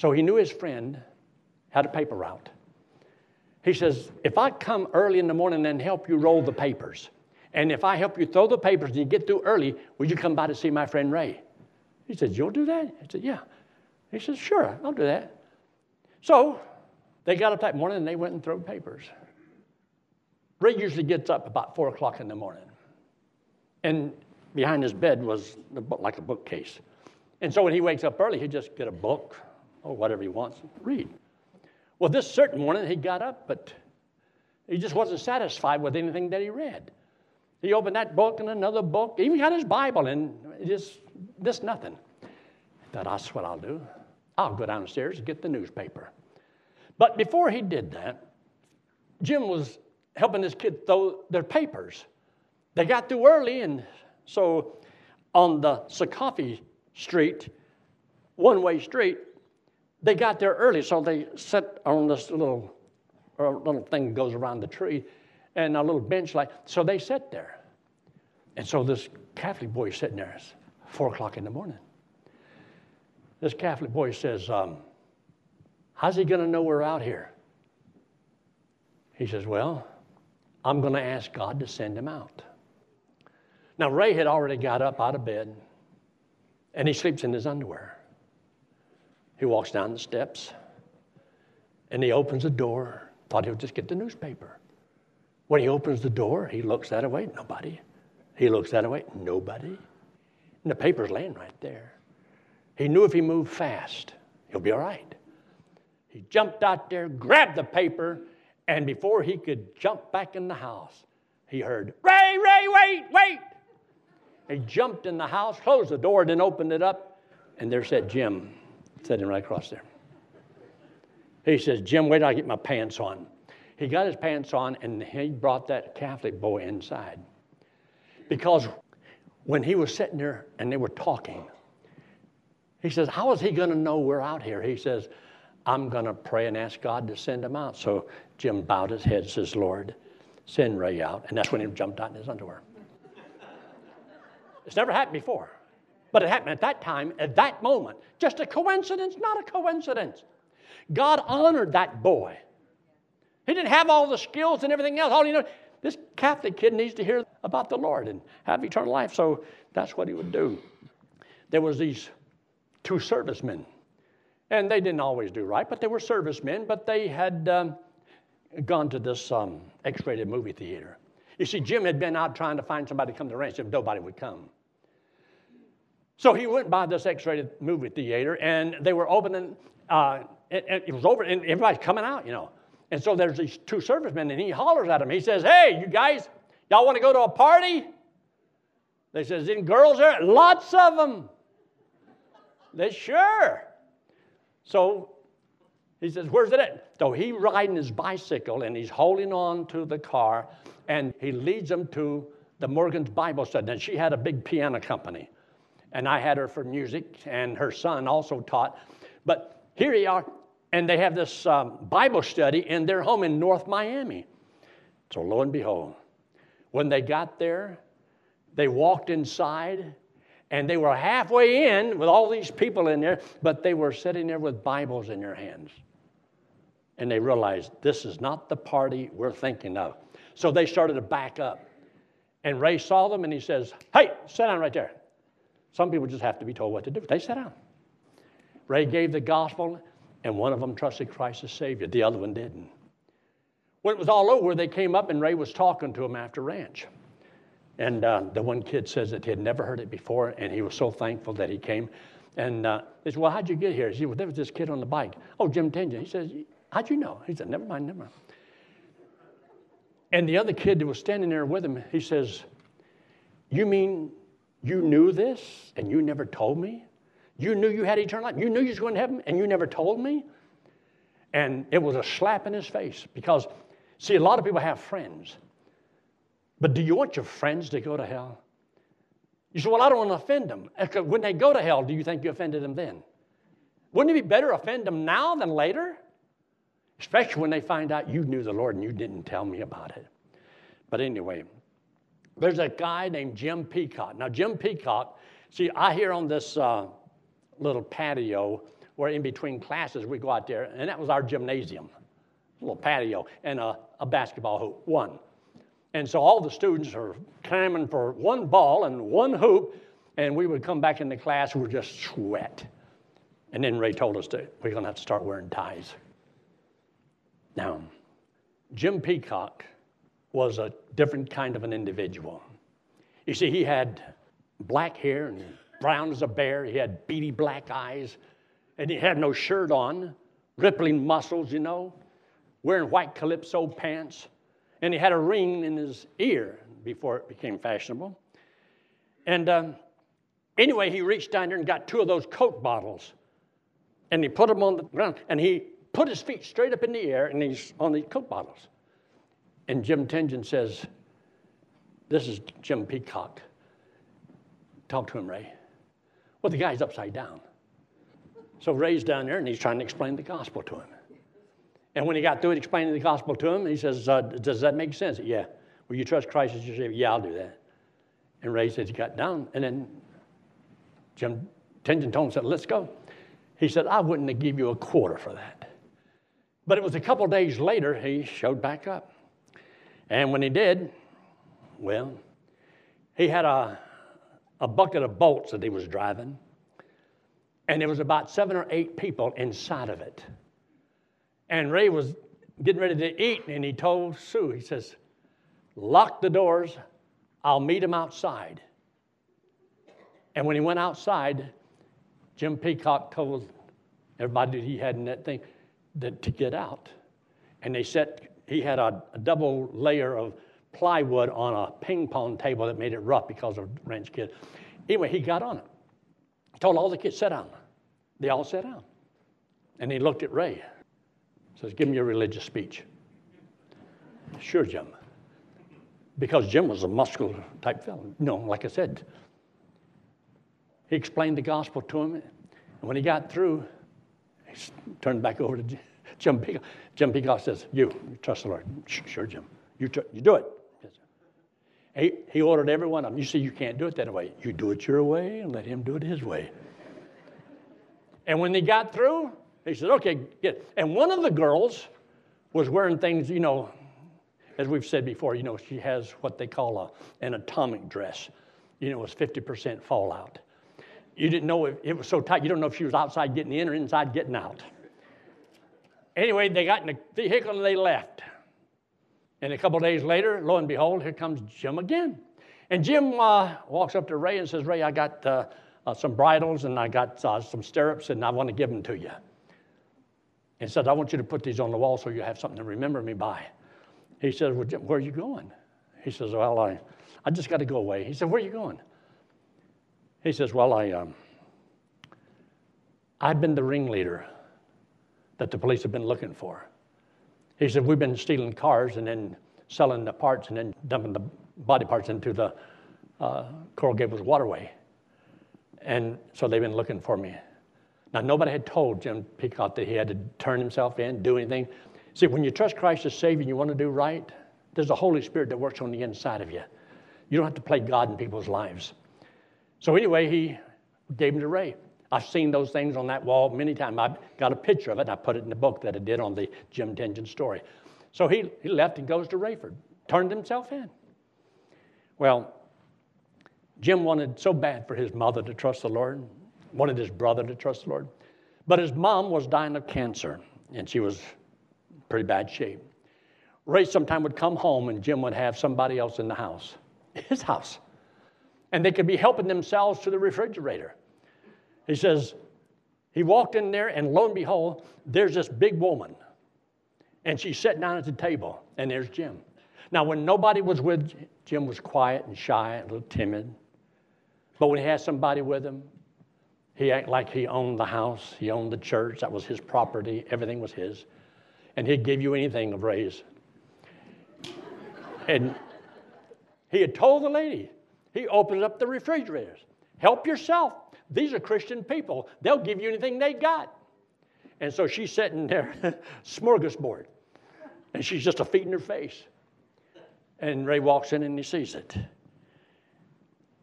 So he knew his friend had a paper route. He says, If I come early in the morning and help you roll the papers, and if I help you throw the papers and you get through early, will you come by to see my friend Ray? He says, You'll do that? He said, Yeah. He says, Sure, I'll do that. So they got up that morning and they went and threw papers. Ray usually gets up about four o'clock in the morning. And behind his bed was like a bookcase. And so when he wakes up early, he just get a book or whatever he wants to read. Well, this certain morning he got up, but he just wasn't satisfied with anything that he read. He opened that book and another book, even got his Bible, and just this nothing. I thought, that's what I'll do. I'll go downstairs and get the newspaper. But before he did that, Jim was helping this kid throw their papers. They got through early, and so on the Sakafi Street, one way street, they got there early, so they sat on this little, uh, little thing that goes around the tree and a little bench like so they sat there. And so this Catholic boy sitting there, it's four o'clock in the morning. This Catholic boy says, um, How's he going to know we're out here? He says, Well, I'm going to ask God to send him out. Now, Ray had already got up out of bed and he sleeps in his underwear. He walks down the steps and he opens the door. Thought he would just get the newspaper. When he opens the door, he looks that way, nobody. He looks that way, nobody. And the paper's laying right there. He knew if he moved fast, he'll be all right. He jumped out there, grabbed the paper, and before he could jump back in the house, he heard, Ray, Ray, wait, wait. He jumped in the house, closed the door, then opened it up, and there sat Jim, sitting right across there. He says, Jim, wait till I get my pants on. He got his pants on, and he brought that Catholic boy inside. Because when he was sitting there and they were talking, he says, How is he going to know we're out here? He says, I'm going to pray and ask God to send him out. So Jim bowed his head, says, Lord, send Ray out. And that's when he jumped out in his underwear. it's never happened before. But it happened at that time, at that moment. Just a coincidence, not a coincidence. God honored that boy. He didn't have all the skills and everything else. All he knew, this Catholic kid needs to hear about the Lord and have eternal life. So that's what he would do. There was these two servicemen and they didn't always do right, but they were servicemen, but they had um, gone to this um, X rated movie theater. You see, Jim had been out trying to find somebody to come to the ranch, and nobody would come. So he went by this X rated movie theater, and they were opening, uh, it, it was over, and everybody's coming out, you know. And so there's these two servicemen, and he hollers at them. He says, Hey, you guys, y'all want to go to a party? They says, Any girls there? Lots of them. They sure. So he says, Where's it at? So he's riding his bicycle and he's holding on to the car and he leads them to the Morgan's Bible study. And she had a big piano company. And I had her for music, and her son also taught. But here they are, and they have this um, Bible study in their home in North Miami. So lo and behold, when they got there, they walked inside and they were halfway in with all these people in there, but they were sitting there with Bibles in their hands. And they realized this is not the party we're thinking of. So they started to back up. And Ray saw them and he says, Hey, sit down right there. Some people just have to be told what to do. They sat down. Ray gave the gospel, and one of them trusted Christ as Savior. The other one didn't. When it was all over, they came up and Ray was talking to them after ranch. And uh, the one kid says that he had never heard it before, and he was so thankful that he came. And uh, they said, Well, how'd you get here? He said, Well, there was this kid on the bike. Oh, Jim Tingen. He says, How'd you know? He said, Never mind, never mind. And the other kid that was standing there with him, he says, You mean you knew this and you never told me? You knew you had eternal life. You knew you was going to heaven and you never told me? And it was a slap in his face because, see, a lot of people have friends but do you want your friends to go to hell? You say, Well, I don't want to offend them. Uh, when they go to hell, do you think you offended them then? Wouldn't it be better offend them now than later? Especially when they find out you knew the Lord and you didn't tell me about it. But anyway, there's a guy named Jim Peacock. Now, Jim Peacock, see, I hear on this uh, little patio where in between classes we go out there, and that was our gymnasium, a little patio, and a, a basketball hoop, one. And so all the students are clamoring for one ball and one hoop, and we would come back into class, we would just sweat. And then Ray told us that we're going to have to start wearing ties. Now, Jim Peacock was a different kind of an individual. You see, he had black hair and brown as a bear. He had beady black eyes, and he had no shirt on, rippling muscles, you know, wearing white calypso pants, and he had a ring in his ear before it became fashionable. And um, anyway, he reached down there and got two of those Coke bottles, and he put them on the ground, and he put his feet straight up in the air, and he's on these Coke bottles. And Jim Tingen says, This is Jim Peacock. Talk to him, Ray. Well, the guy's upside down. So Ray's down there and he's trying to explain the gospel to him. And when he got through explaining the gospel to him, he says, uh, Does that make sense? Yeah. Will you trust Christ as your Savior? Yeah, I'll do that. And Ray says he got down. And then Jim Tingen told him, said, Let's go. He said, I wouldn't have give you a quarter for that. But it was a couple days later, he showed back up. And when he did, well, he had a, a bucket of bolts that he was driving, and there was about seven or eight people inside of it. And Ray was getting ready to eat, and he told Sue, he says, Lock the doors, I'll meet him outside. And when he went outside, Jim Peacock told everybody he had in that thing that to get out. And they set he had a, a, double layer of plywood on a ping pong table that made it rough because of ranch kid. Anyway, he got on it. Told all the kids, sit down. They all sat down. And he looked at Ray. Says, give me your religious speech. Sure, Jim. Because Jim was a muscular type fellow. No, like I said, he explained the gospel to him. And when he got through, he turned back over to Jim Peacock. Jim Peacock says, You, you trust the Lord. Sure, Jim. You, tr- you do it. He, he ordered every one of them. You see, you can't do it that way. You do it your way and let him do it his way. And when they got through, he said, Okay, get. And one of the girls was wearing things, you know, as we've said before, you know, she has what they call a, an atomic dress. You know, it was 50% fallout. You didn't know if it was so tight, you don't know if she was outside getting in or inside getting out. Anyway, they got in the vehicle and they left. And a couple days later, lo and behold, here comes Jim again. And Jim uh, walks up to Ray and says, Ray, I got uh, uh, some bridles and I got uh, some stirrups and I want to give them to you. And said, I want you to put these on the wall so you have something to remember me by. He says, well, Jim, where are you going? He says, Well, I, I just got to go away. He said, Where are you going? He says, Well, I, um, I've been the ringleader that the police have been looking for. He said, We've been stealing cars and then selling the parts and then dumping the body parts into the uh, Coral Gables waterway. And so they've been looking for me. Now, nobody had told Jim Peacock that he had to turn himself in, do anything. See, when you trust Christ as Savior and you want to do right, there's a Holy Spirit that works on the inside of you. You don't have to play God in people's lives. So, anyway, he gave him to Ray. I've seen those things on that wall many times. I've got a picture of it, and I put it in the book that I did on the Jim Tingen story. So he, he left and goes to Raiford, turned himself in. Well, Jim wanted so bad for his mother to trust the Lord, wanted his brother to trust the Lord. But his mom was dying of cancer, and she was pretty bad shape. Ray sometime would come home, and Jim would have somebody else in the house, his house. And they could be helping themselves to the refrigerator. He says, he walked in there, and lo and behold, there's this big woman. And she's sitting down at the table, and there's Jim. Now, when nobody was with Jim, was quiet and shy, and a little timid. But when he had somebody with him, he acted like he owned the house, he owned the church, that was his property, everything was his. And he'd give you anything of raise. And he had told the lady, he opened up the refrigerators. Help yourself. These are Christian people. They'll give you anything they got. And so she's sitting there, smorgasbord, and she's just a feet in her face. And Ray walks in and he sees it.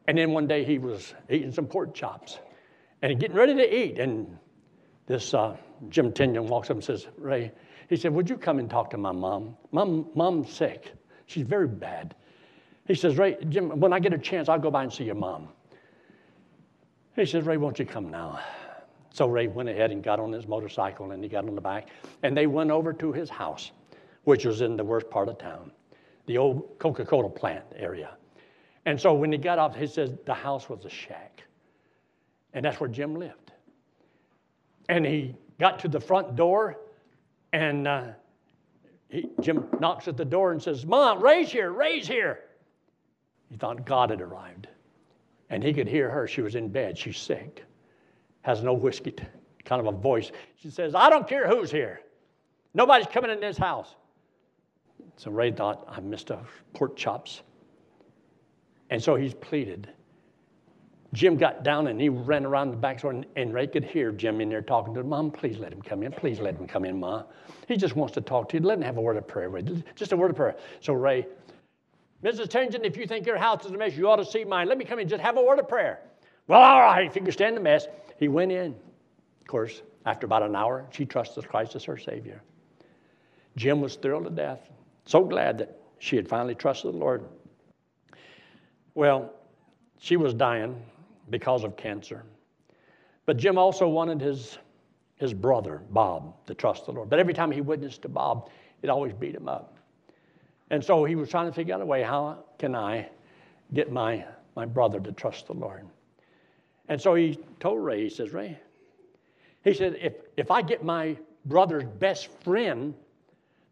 And then one day he was eating some pork chops and getting ready to eat. And this uh, Jim Tingen walks up and says, Ray, he said, Would you come and talk to my mom? Mom, mom's sick. She's very bad. He says, Ray, Jim, when I get a chance, I'll go by and see your mom. He says, Ray, won't you come now? So Ray went ahead and got on his motorcycle and he got on the back and they went over to his house, which was in the worst part of town, the old Coca Cola plant area. And so when he got up, he says the house was a shack. And that's where Jim lived. And he got to the front door and uh, he, Jim knocks at the door and says, Mom, Ray's here, Ray's here. He thought God had arrived. And he could hear her. She was in bed. She's sick, has no whiskey, kind of a voice. She says, I don't care who's here. Nobody's coming in this house. So Ray thought, I missed a pork chops. And so he's pleaded. Jim got down and he ran around the back door, and, and Ray could hear Jim in there talking to him. Mom, please let him come in. Please let him come in, Ma. He just wants to talk to you. Let him have a word of prayer. Just a word of prayer. So Ray Mrs. Tingen, if you think your house is a mess, you ought to see mine. Let me come in, just have a word of prayer. Well, all right, if you can stand the mess. He went in. Of course, after about an hour, she trusted Christ as her Savior. Jim was thrilled to death, so glad that she had finally trusted the Lord. Well, she was dying because of cancer. But Jim also wanted his, his brother, Bob, to trust the Lord. But every time he witnessed to Bob, it always beat him up. And so he was trying to figure out a way how can I get my, my brother to trust the Lord? And so he told Ray, he says, Ray, he said, if, if I get my brother's best friend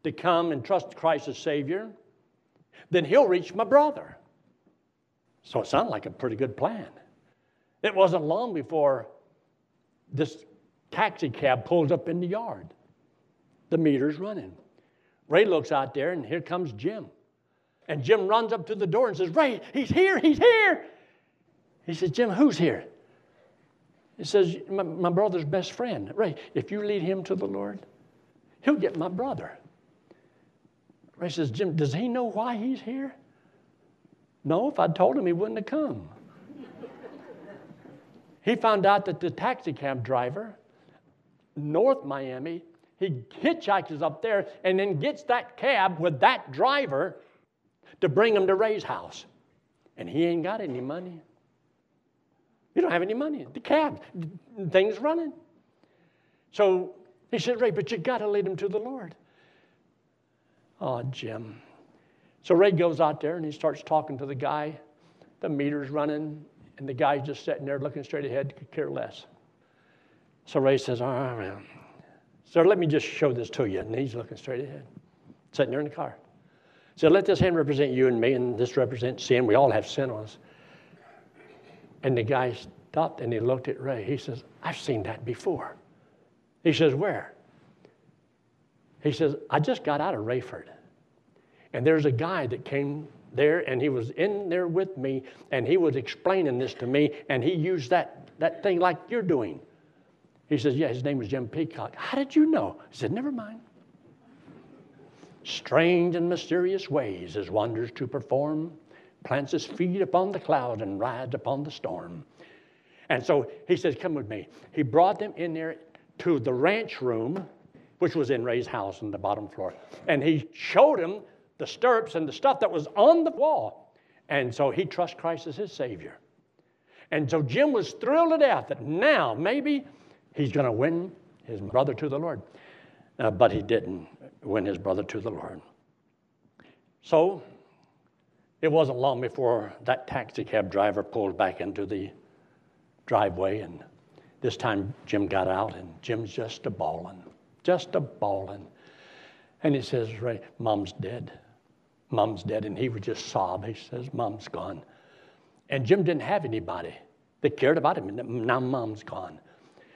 to come and trust Christ as Savior, then he'll reach my brother. So it sounded like a pretty good plan. It wasn't long before this taxi cab pulls up in the yard. The meter's running. Ray looks out there, and here comes Jim. And Jim runs up to the door and says, Ray, he's here, he's here. He says, Jim, who's here? He says, my, my, brother's best friend. Ray, if you lead him to the Lord, he'll get my brother. Ray says, Jim, does he know why he's here? No, if I'd told him, he wouldn't have come. he found out that the taxi cab driver, North Miami, he hitchhikes up there and then gets that cab with that driver to bring him to Ray's house. And he ain't got any money. You don't have any money. The cab, thing's running. So he said, Ray, but you got to lead him to the Lord. Oh, Jim. So Ray goes out there and he starts talking to the guy. The meter's running, and the guy's just sitting there looking straight ahead, could care less. So Ray says, All right, so let me just show this to you. And he's looking straight ahead, sitting there in the car. So let this hand represent you and me, and this represents sin. We all have sin on us. And the guy stopped and he looked at Ray. He says, I've seen that before. He says, Where? He says, I just got out of Raiford. And there's a guy that came there and he was in there with me and he was explaining this to me and he used that, that thing like you're doing. He says, Yeah, his name was Jim Peacock. How did you know? He said, Never mind. Strange and mysterious ways his wonders to perform, plants his feet upon the cloud and rides upon the storm. And so he says, Come with me. He brought them in there to the ranch room, which was in Ray's house on the bottom floor. And he showed him the stirrups and the stuff that was on the wall. And so he trusts Christ as his Savior. And so Jim was thrilled to death that now maybe he's going to win his brother to the Lord. Uh, but he didn't win his brother to the Lord. So it wasn't long before that taxi cab driver pulled back into the driveway, and this time Jim got out, and Jim's just a bawling, just a bawling. And he says, Ray, Mom's dead. Mom's dead. And he would just sob. He says, Mom's gone. And Jim didn't have anybody that cared about him. Now Mom's gone.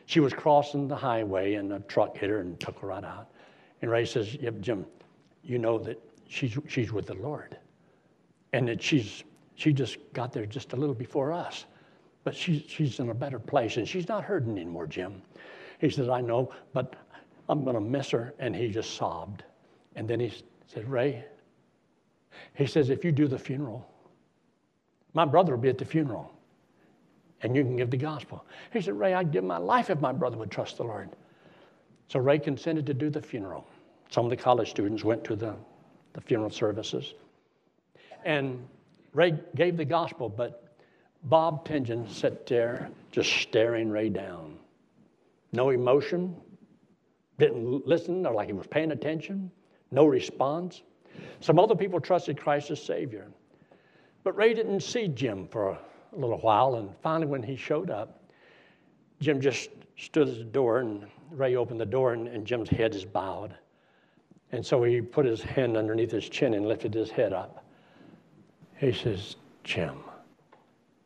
She was crossing the highway and a truck hit her and took her right out. And Ray says, yeah, Jim, you know that she's, she's with the Lord. And that she's, she just got there just a little before us. But she's, she's in a better place and she's not hurting anymore, Jim. He says, I know, but I'm going to miss her. And he just sobbed. And then he said, Ray, he says, if you do the funeral, my brother will be at the funeral and you can give the gospel. He said, Ray, I'd give my life if my brother would trust the Lord. So Ray consented to do the funeral. Some of the college students went to the, the funeral services. And Ray gave the gospel, but Bob Tingen sat there just staring Ray down. No emotion, didn't listen or like he was paying attention, no response. Some other people trusted Christ as Savior. But Ray didn't see Jim for a little while, and finally, when he showed up, Jim just stood at the door, and Ray opened the door, and, and Jim's head is bowed. And so he put his hand underneath his chin and lifted his head up. He says, Jim,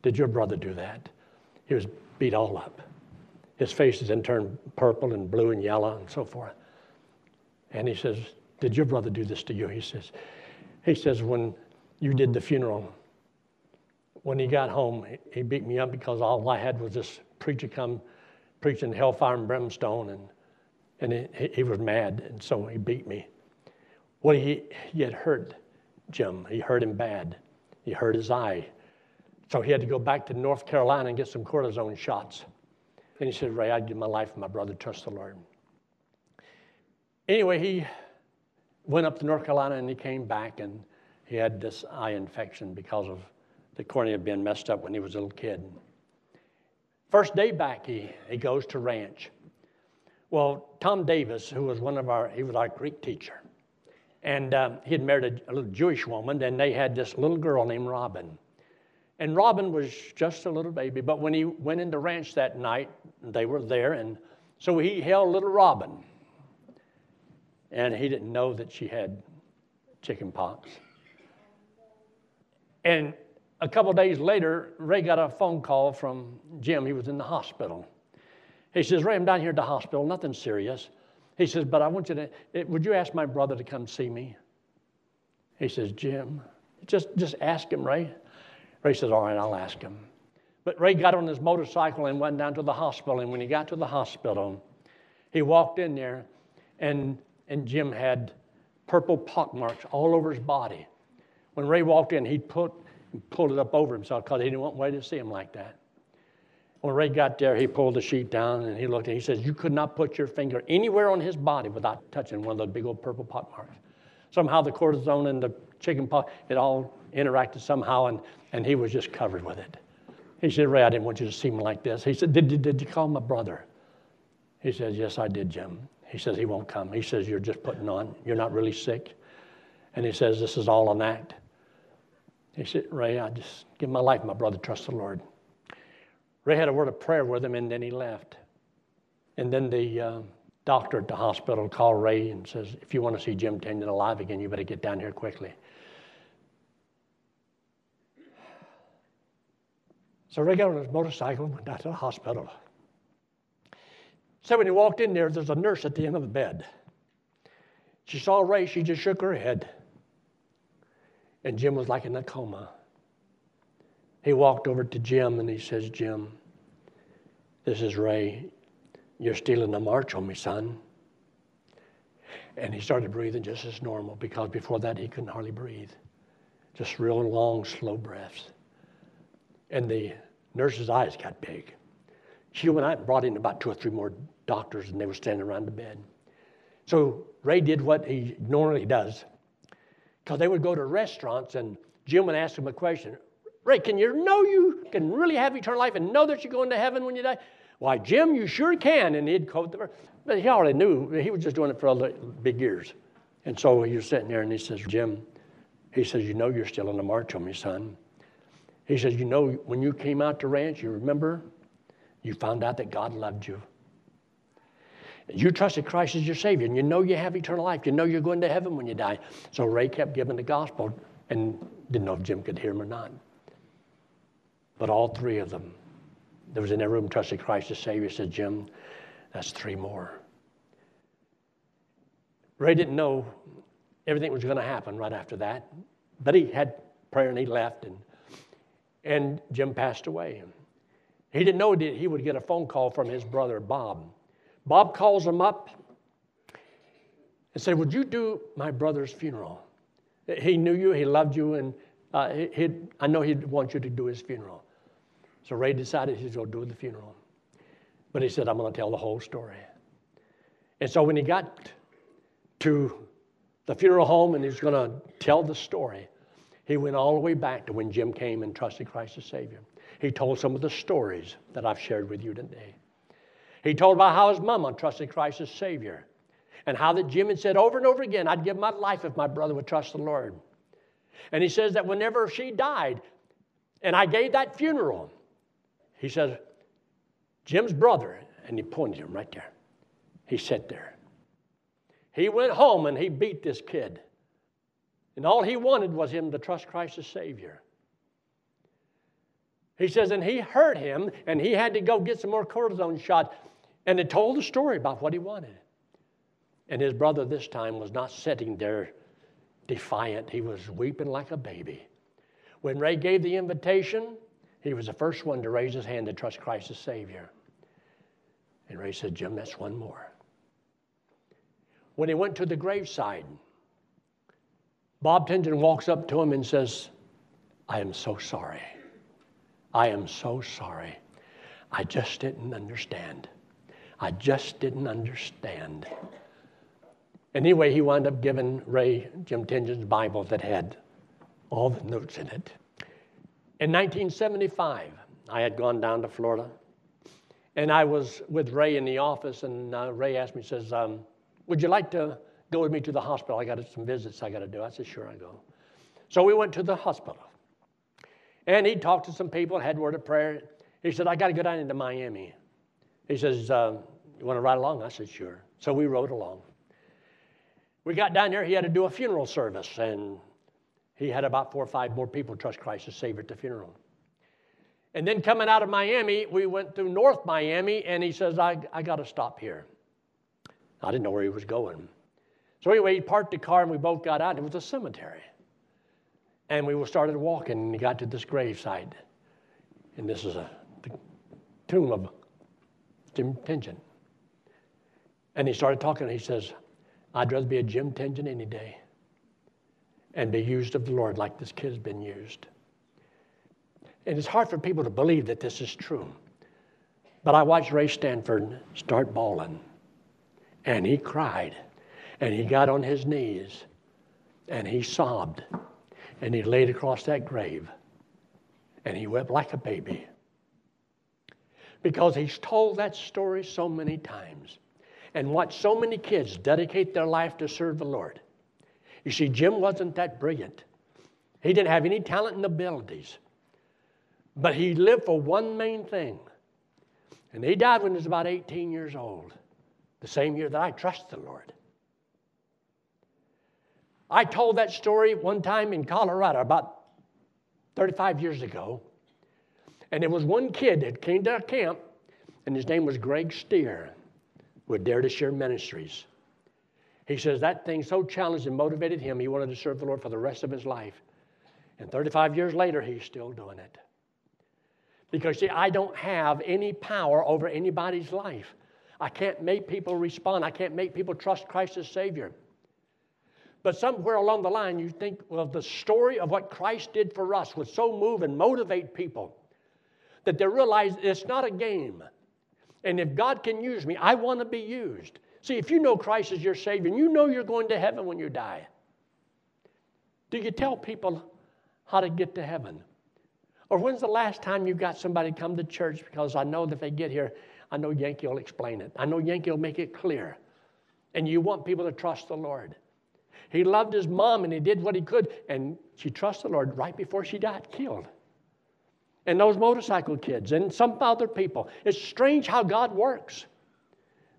did your brother do that? He was beat all up. His face is then turned purple and blue and yellow and so forth. And he says, Did your brother do this to you? He says, he says, when you did the funeral, when he got home, he beat me up because all I had was this preacher come preaching hellfire and brimstone, and, and he, he was mad, and so he beat me. Well, he, he had hurt Jim. He hurt him bad. He hurt his eye. So he had to go back to North Carolina and get some cortisone shots. And he said, Ray, I'd give my life for my brother, trust the Lord. Anyway, he went up to North Carolina and he came back and he had this eye infection because of the cornea being messed up when he was a little kid. First day back, he, he goes to ranch. Well, Tom Davis, who was one of our, he was our Greek teacher. And um, he had married a, a little Jewish woman, and they had this little girl named Robin. And Robin was just a little baby, but when he went into ranch that night, they were there, and so he held little Robin. And he didn't know that she had chicken pox. And a couple days later, Ray got a phone call from Jim. He was in the hospital. He says, Ray, I'm down here at the hospital, nothing serious. He says, but I want you to, eh, would you ask my brother to come see me? He says, Jim, just, just ask him, Ray. Ray says, All right, I'll ask him. But Ray got on his motorcycle and went down to the hospital. And when he got to the hospital, he walked in there, and, and Jim had purple pock marks all over his body. When Ray walked in, he put, pulled it up over himself because he didn't want Ray to see him like that. When Ray got there, he pulled the sheet down and he looked and he says, You could not put your finger anywhere on his body without touching one of those big old purple pock marks. Somehow the cortisone and the chicken pox, it all interacted somehow, and, and he was just covered with it. He said, Ray, I didn't want you to see me like this. He said, did, did, did you call my brother? He says, Yes, I did, Jim. He says, He won't come. He says, You're just putting on. You're not really sick. And he says, This is all an act. He said, Ray, I just give my life, my brother, trust the Lord. Ray had a word of prayer with him, and then he left. And then the uh, doctor at the hospital called Ray and says, If you want to see Jim Tingen alive again, you better get down here quickly. So Ray got on his motorcycle and went down to the hospital. So when he walked in there, there's a nurse at the end of the bed. She saw Ray, she just shook her head. And Jim was like in a coma. He walked over to Jim and he says, Jim, this is Ray. You're stealing a march on me, son. And he started breathing just as normal because before that he couldn't hardly breathe. Just real long, slow breaths. And the nurse's eyes got big. She went out and brought in about two or three more doctors, and they were standing around the bed. So Ray did what he normally does, because they would go to restaurants, and Jim would ask him a question. Ray, can you know you can really have eternal life and know that you're going to heaven when you die? Why, Jim, you sure can. And he'd quote the verse. But he already knew. He was just doing it for other big years. And so he was sitting there and he says, Jim, he says, You know you're still in the march on me, son. He says, You know, when you came out to ranch, you remember, you found out that God loved you. You trusted Christ as your Savior, and you know you have eternal life. You know you're going to heaven when you die. So Ray kept giving the gospel and didn't know if Jim could hear him or not. But all three of them, there was in their room, trusted Christ as Savior, said, Jim, that's three more. Ray didn't know everything was going to happen right after that, but he had prayer and he left. And and Jim passed away. He didn't know that he would get a phone call from his brother, Bob. Bob calls him up and said, Would you do my brother's funeral? He knew you, he loved you, and uh, I know he'd want you to do his funeral. So Ray decided he's going to do the funeral. But he said, I'm going to tell the whole story. And so when he got to the funeral home and he's going to tell the story, he went all the way back to when Jim came and trusted Christ as Savior. He told some of the stories that I've shared with you today. He told about how his mama trusted Christ as Savior and how that Jim had said over and over again, I'd give my life if my brother would trust the Lord. And he says that whenever she died, and I gave that funeral, he says, Jim's brother, and he pointed him right there. He sat there. He went home and he beat this kid. And all he wanted was him to trust Christ as Savior. He says, and he hurt him, and he had to go get some more cortisone shot. And it told the story about what he wanted. And his brother this time was not sitting there defiant, he was weeping like a baby. When Ray gave the invitation, he was the first one to raise his hand to trust Christ as Savior. And Ray said, Jim, that's one more. When he went to the graveside, Bob Tingen walks up to him and says, I am so sorry. I am so sorry. I just didn't understand. I just didn't understand. Anyway, he wound up giving Ray Jim Tingen's Bible that had all the notes in it. In 1975, I had gone down to Florida, and I was with Ray in the office, and uh, Ray asked me, says, um, would you like to go with me to the hospital? I got some visits I got to do. I said, Sure, I go. So we went to the hospital. And he talked to some people, had word of prayer. He said, I got to go down into Miami. He says, uh, You want to ride along? I said, Sure. So we rode along. We got down there, he had to do a funeral service, and he had about four or five more people trust Christ as Savior at the funeral. And then coming out of Miami, we went through North Miami, and he says, I, I got to stop here. I didn't know where he was going. So anyway, he parked the car and we both got out. And it was a cemetery. And we started walking and he got to this gravesite. And this is a tomb of Jim Tingen. And he started talking. He says, I'd rather be a Jim Tingen any day and be used of the Lord like this kid's been used. And it's hard for people to believe that this is true. But I watched Ray Stanford start bawling. And he cried. And he got on his knees. And he sobbed. And he laid across that grave. And he wept like a baby. Because he's told that story so many times. And watched so many kids dedicate their life to serve the Lord. You see, Jim wasn't that brilliant. He didn't have any talent and abilities. But he lived for one main thing. And he died when he was about 18 years old the same year that I trusted the Lord. I told that story one time in Colorado about 35 years ago. And it was one kid that came to our camp, and his name was Greg Stier, with Dare to Share Ministries. He says that thing so challenged and motivated him, he wanted to serve the Lord for the rest of his life. And 35 years later, he's still doing it. Because, see, I don't have any power over anybody's life. I can't make people respond. I can't make people trust Christ as Savior. But somewhere along the line, you think, well, the story of what Christ did for us would so move and motivate people that they realize it's not a game. And if God can use me, I want to be used. See, if you know Christ is your Savior and you know you're going to heaven when you die, do you tell people how to get to heaven? Or when's the last time you got somebody come to church because I know that if they get here, I know Yankee will explain it. I know Yankee will make it clear. And you want people to trust the Lord. He loved his mom and he did what he could, and she trusted the Lord right before she got killed. And those motorcycle kids and some other people. It's strange how God works.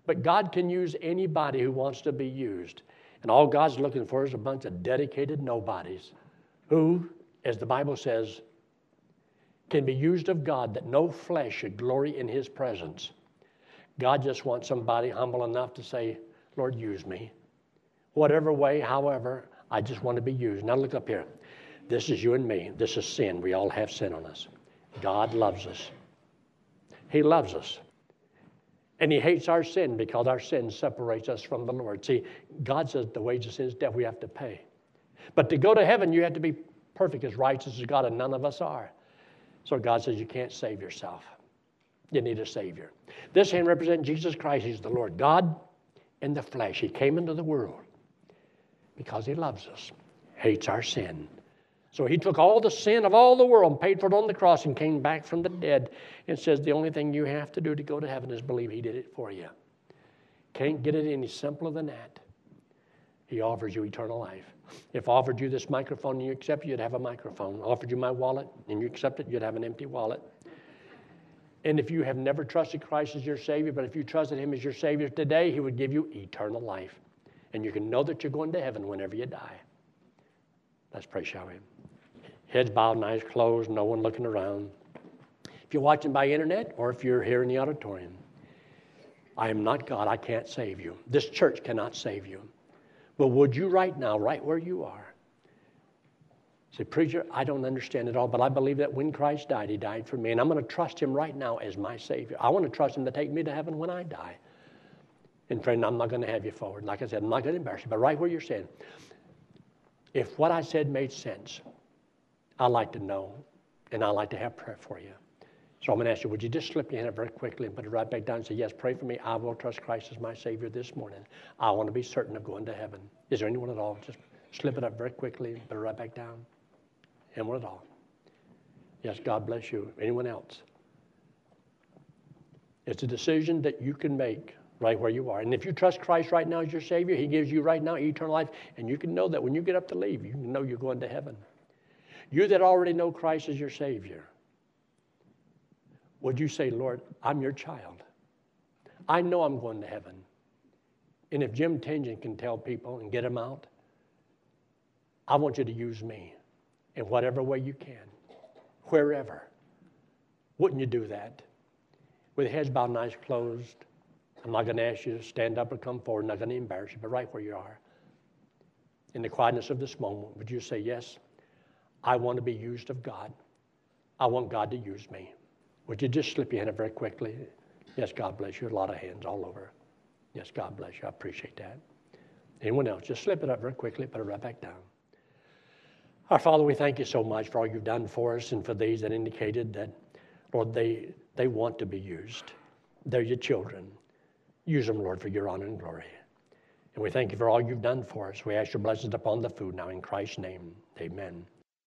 But God can use anybody who wants to be used. And all God's looking for is a bunch of dedicated nobodies who, as the Bible says, can be used of God that no flesh should glory in his presence. God just wants somebody humble enough to say, Lord, use me. Whatever way, however, I just want to be used. Now look up here. This is you and me. This is sin. We all have sin on us. God loves us. He loves us. And He hates our sin because our sin separates us from the Lord. See, God says the wages of sin is death. We have to pay. But to go to heaven, you have to be perfect as righteous as God, and none of us are. So God says you can't save yourself. You need a Savior. This hand represents Jesus Christ. He's the Lord God in the flesh. He came into the world because He loves us, hates our sin. So He took all the sin of all the world and paid for it on the cross and came back from the dead and says, The only thing you have to do to go to heaven is believe He did it for you. Can't get it any simpler than that. He offers you eternal life. If I offered you this microphone and you accept it, you'd have a microphone. Offered you my wallet and you accept it, you'd have an empty wallet. And if you have never trusted Christ as your Savior, but if you trusted Him as your Savior today, He would give you eternal life. And you can know that you're going to heaven whenever you die. Let's pray, shall we? Heads bowed, eyes closed, no one looking around. If you're watching by internet or if you're here in the auditorium, I am not God. I can't save you. This church cannot save you. But would you right now, right where you are, say, Preacher, I don't understand it all, but I believe that when Christ died, He died for me. And I'm going to trust Him right now as my Savior. I want to trust Him to take me to heaven when I die. And friend, I'm not going to have you forward. Like I said, I'm not going to embarrass you, but right where you're saying, if what I said made sense, I'd like to know, and I'd like to have prayer for you. So I'm going to ask you, would you just slip your hand up very quickly and put it right back down and say, Yes, pray for me. I will trust Christ as my Savior this morning. I want to be certain of going to heaven. Is there anyone at all? Just slip it up very quickly and put it right back down. Anyone at all? Yes, God bless you. Anyone else? It's a decision that you can make right where you are. And if you trust Christ right now as your Savior, He gives you right now eternal life. And you can know that when you get up to leave, you know you're going to heaven. You that already know Christ as your Savior, would you say, Lord, I'm your child? I know I'm going to heaven. And if Jim Tingen can tell people and get them out, I want you to use me in whatever way you can, wherever. Wouldn't you do that? With heads bowed and eyes closed, I'm not going to ask you to stand up or come forward. I'm not going to embarrass you, but right where you are, in the quietness of this moment, would you say, Yes, I want to be used of God? I want God to use me. Would you just slip your hand up very quickly? Yes, God bless you. A lot of hands all over. Yes, God bless you. I appreciate that. Anyone else? Just slip it up very quickly, put it right back down. Our Father, we thank you so much for all you've done for us and for these that indicated that, Lord, they, they want to be used. They're your children. Use them, Lord, for your honor and glory. And we thank you for all you've done for us. We ask your blessings upon the food now in Christ's name. Amen.